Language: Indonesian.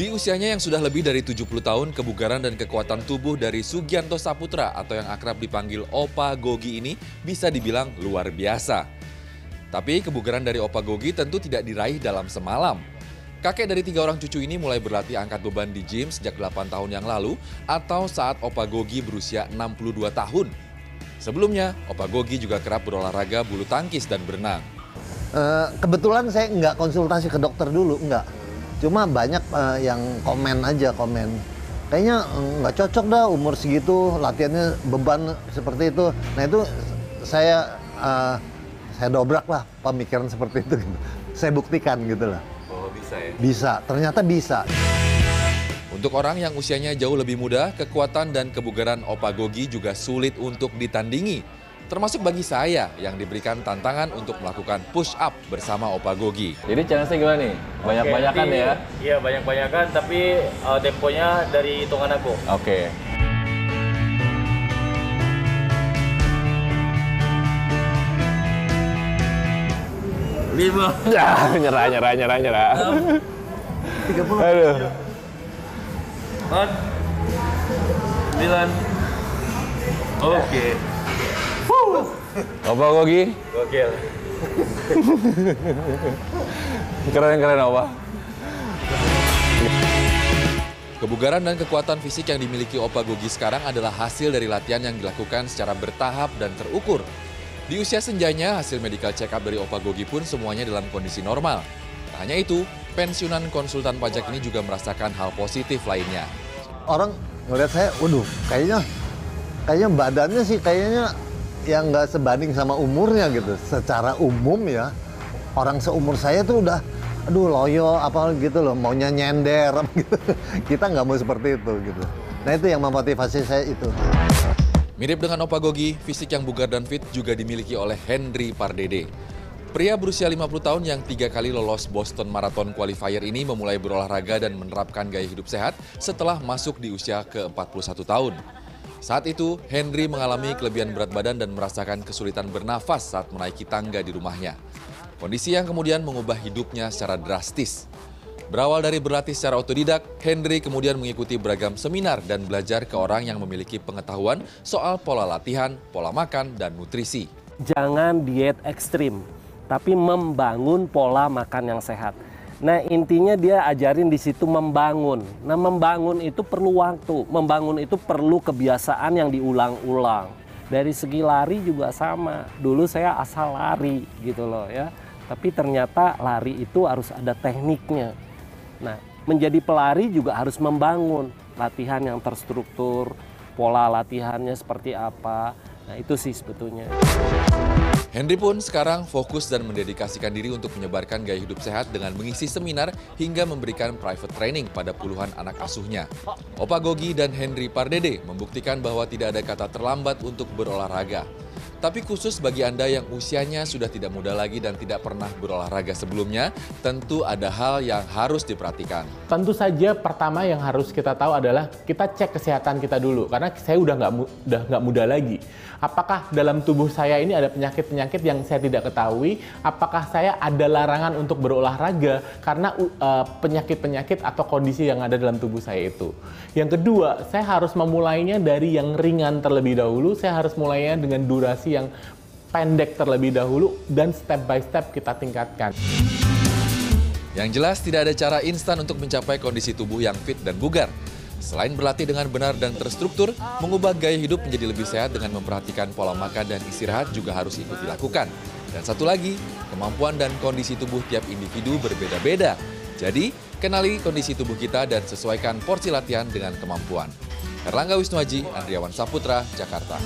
usianya yang sudah lebih dari 70 tahun, kebugaran dan kekuatan tubuh dari Sugianto Saputra atau yang akrab dipanggil Opa Gogi ini bisa dibilang luar biasa. Tapi kebugaran dari Opa Gogi tentu tidak diraih dalam semalam. Kakek dari tiga orang cucu ini mulai berlatih angkat beban di gym sejak 8 tahun yang lalu atau saat Opa Gogi berusia 62 tahun. Sebelumnya, Opa Gogi juga kerap berolahraga bulu tangkis dan berenang. Eh, kebetulan saya nggak konsultasi ke dokter dulu, nggak. Cuma banyak eh, yang komen aja komen. Kayaknya eh, nggak cocok dah umur segitu latihannya beban seperti itu. Nah itu saya eh, saya dobrak lah pemikiran seperti itu. gitu. Saya buktikan gitu lah. Oh bisa ya? Bisa, ternyata bisa. Untuk orang yang usianya jauh lebih muda, kekuatan dan kebugaran Opa Gogi juga sulit untuk ditandingi. Termasuk bagi saya yang diberikan tantangan untuk melakukan push up bersama Opa Gogi. Jadi challenge-nya gimana nih? Banyak-banyakan Oke, ya? Iya banyak-banyakan tapi uh, temponya dari hitungan aku. Oke. Lima. Ya, nyerah, nyerah, nyerah, nyerah. 30. Aduh. Empat. Sembilan. Oke. Opa Gogi, Gokil. keren-keren Opa. Kebugaran dan kekuatan fisik yang dimiliki Opa Gogi sekarang adalah hasil dari latihan yang dilakukan secara bertahap dan terukur. Di usia senjanya, hasil medical check up dari Opa Gogi pun semuanya dalam kondisi normal. Tak hanya itu, pensiunan konsultan pajak ini juga merasakan hal positif lainnya. Orang ngeliat saya, waduh, kayaknya kayaknya badannya sih kayaknya yang nggak sebanding sama umurnya gitu. Secara umum ya, orang seumur saya tuh udah, aduh loyo apa gitu loh, maunya nyender gitu. Kita nggak mau seperti itu gitu. Nah itu yang memotivasi saya itu. Mirip dengan Opa Gogi, fisik yang bugar dan fit juga dimiliki oleh Henry Pardede. Pria berusia 50 tahun yang tiga kali lolos Boston Marathon Qualifier ini memulai berolahraga dan menerapkan gaya hidup sehat setelah masuk di usia ke-41 tahun. Saat itu, Henry mengalami kelebihan berat badan dan merasakan kesulitan bernafas saat menaiki tangga di rumahnya. Kondisi yang kemudian mengubah hidupnya secara drastis. Berawal dari berlatih secara otodidak, Henry kemudian mengikuti beragam seminar dan belajar ke orang yang memiliki pengetahuan soal pola latihan, pola makan, dan nutrisi. jangan diet ekstrim, tapi membangun pola makan yang sehat. Nah intinya dia ajarin di situ membangun. Nah membangun itu perlu waktu, membangun itu perlu kebiasaan yang diulang-ulang. Dari segi lari juga sama. Dulu saya asal lari gitu loh ya. Tapi ternyata lari itu harus ada tekniknya. Nah menjadi pelari juga harus membangun latihan yang terstruktur, pola latihannya seperti apa. Nah itu sih sebetulnya. Henry pun sekarang fokus dan mendedikasikan diri untuk menyebarkan gaya hidup sehat dengan mengisi seminar hingga memberikan private training pada puluhan anak asuhnya. Opa Gogi dan Henry Pardede membuktikan bahwa tidak ada kata terlambat untuk berolahraga. Tapi khusus bagi Anda yang usianya sudah tidak muda lagi dan tidak pernah berolahraga sebelumnya, tentu ada hal yang harus diperhatikan. Tentu saja pertama yang harus kita tahu adalah kita cek kesehatan kita dulu karena saya udah nggak udah nggak muda lagi. Apakah dalam tubuh saya ini ada penyakit-penyakit yang saya tidak ketahui? Apakah saya ada larangan untuk berolahraga karena eh, penyakit-penyakit atau kondisi yang ada dalam tubuh saya itu? Yang kedua, saya harus memulainya dari yang ringan terlebih dahulu. Saya harus mulainya dengan durasi yang pendek terlebih dahulu dan step by step kita tingkatkan. Yang jelas tidak ada cara instan untuk mencapai kondisi tubuh yang fit dan bugar. Selain berlatih dengan benar dan terstruktur, mengubah gaya hidup menjadi lebih sehat dengan memperhatikan pola makan dan istirahat juga harus ikut dilakukan. Dan satu lagi, kemampuan dan kondisi tubuh tiap individu berbeda-beda. Jadi, kenali kondisi tubuh kita dan sesuaikan porsi latihan dengan kemampuan. Erlangga Wisnuaji, Andriawan Saputra, Jakarta.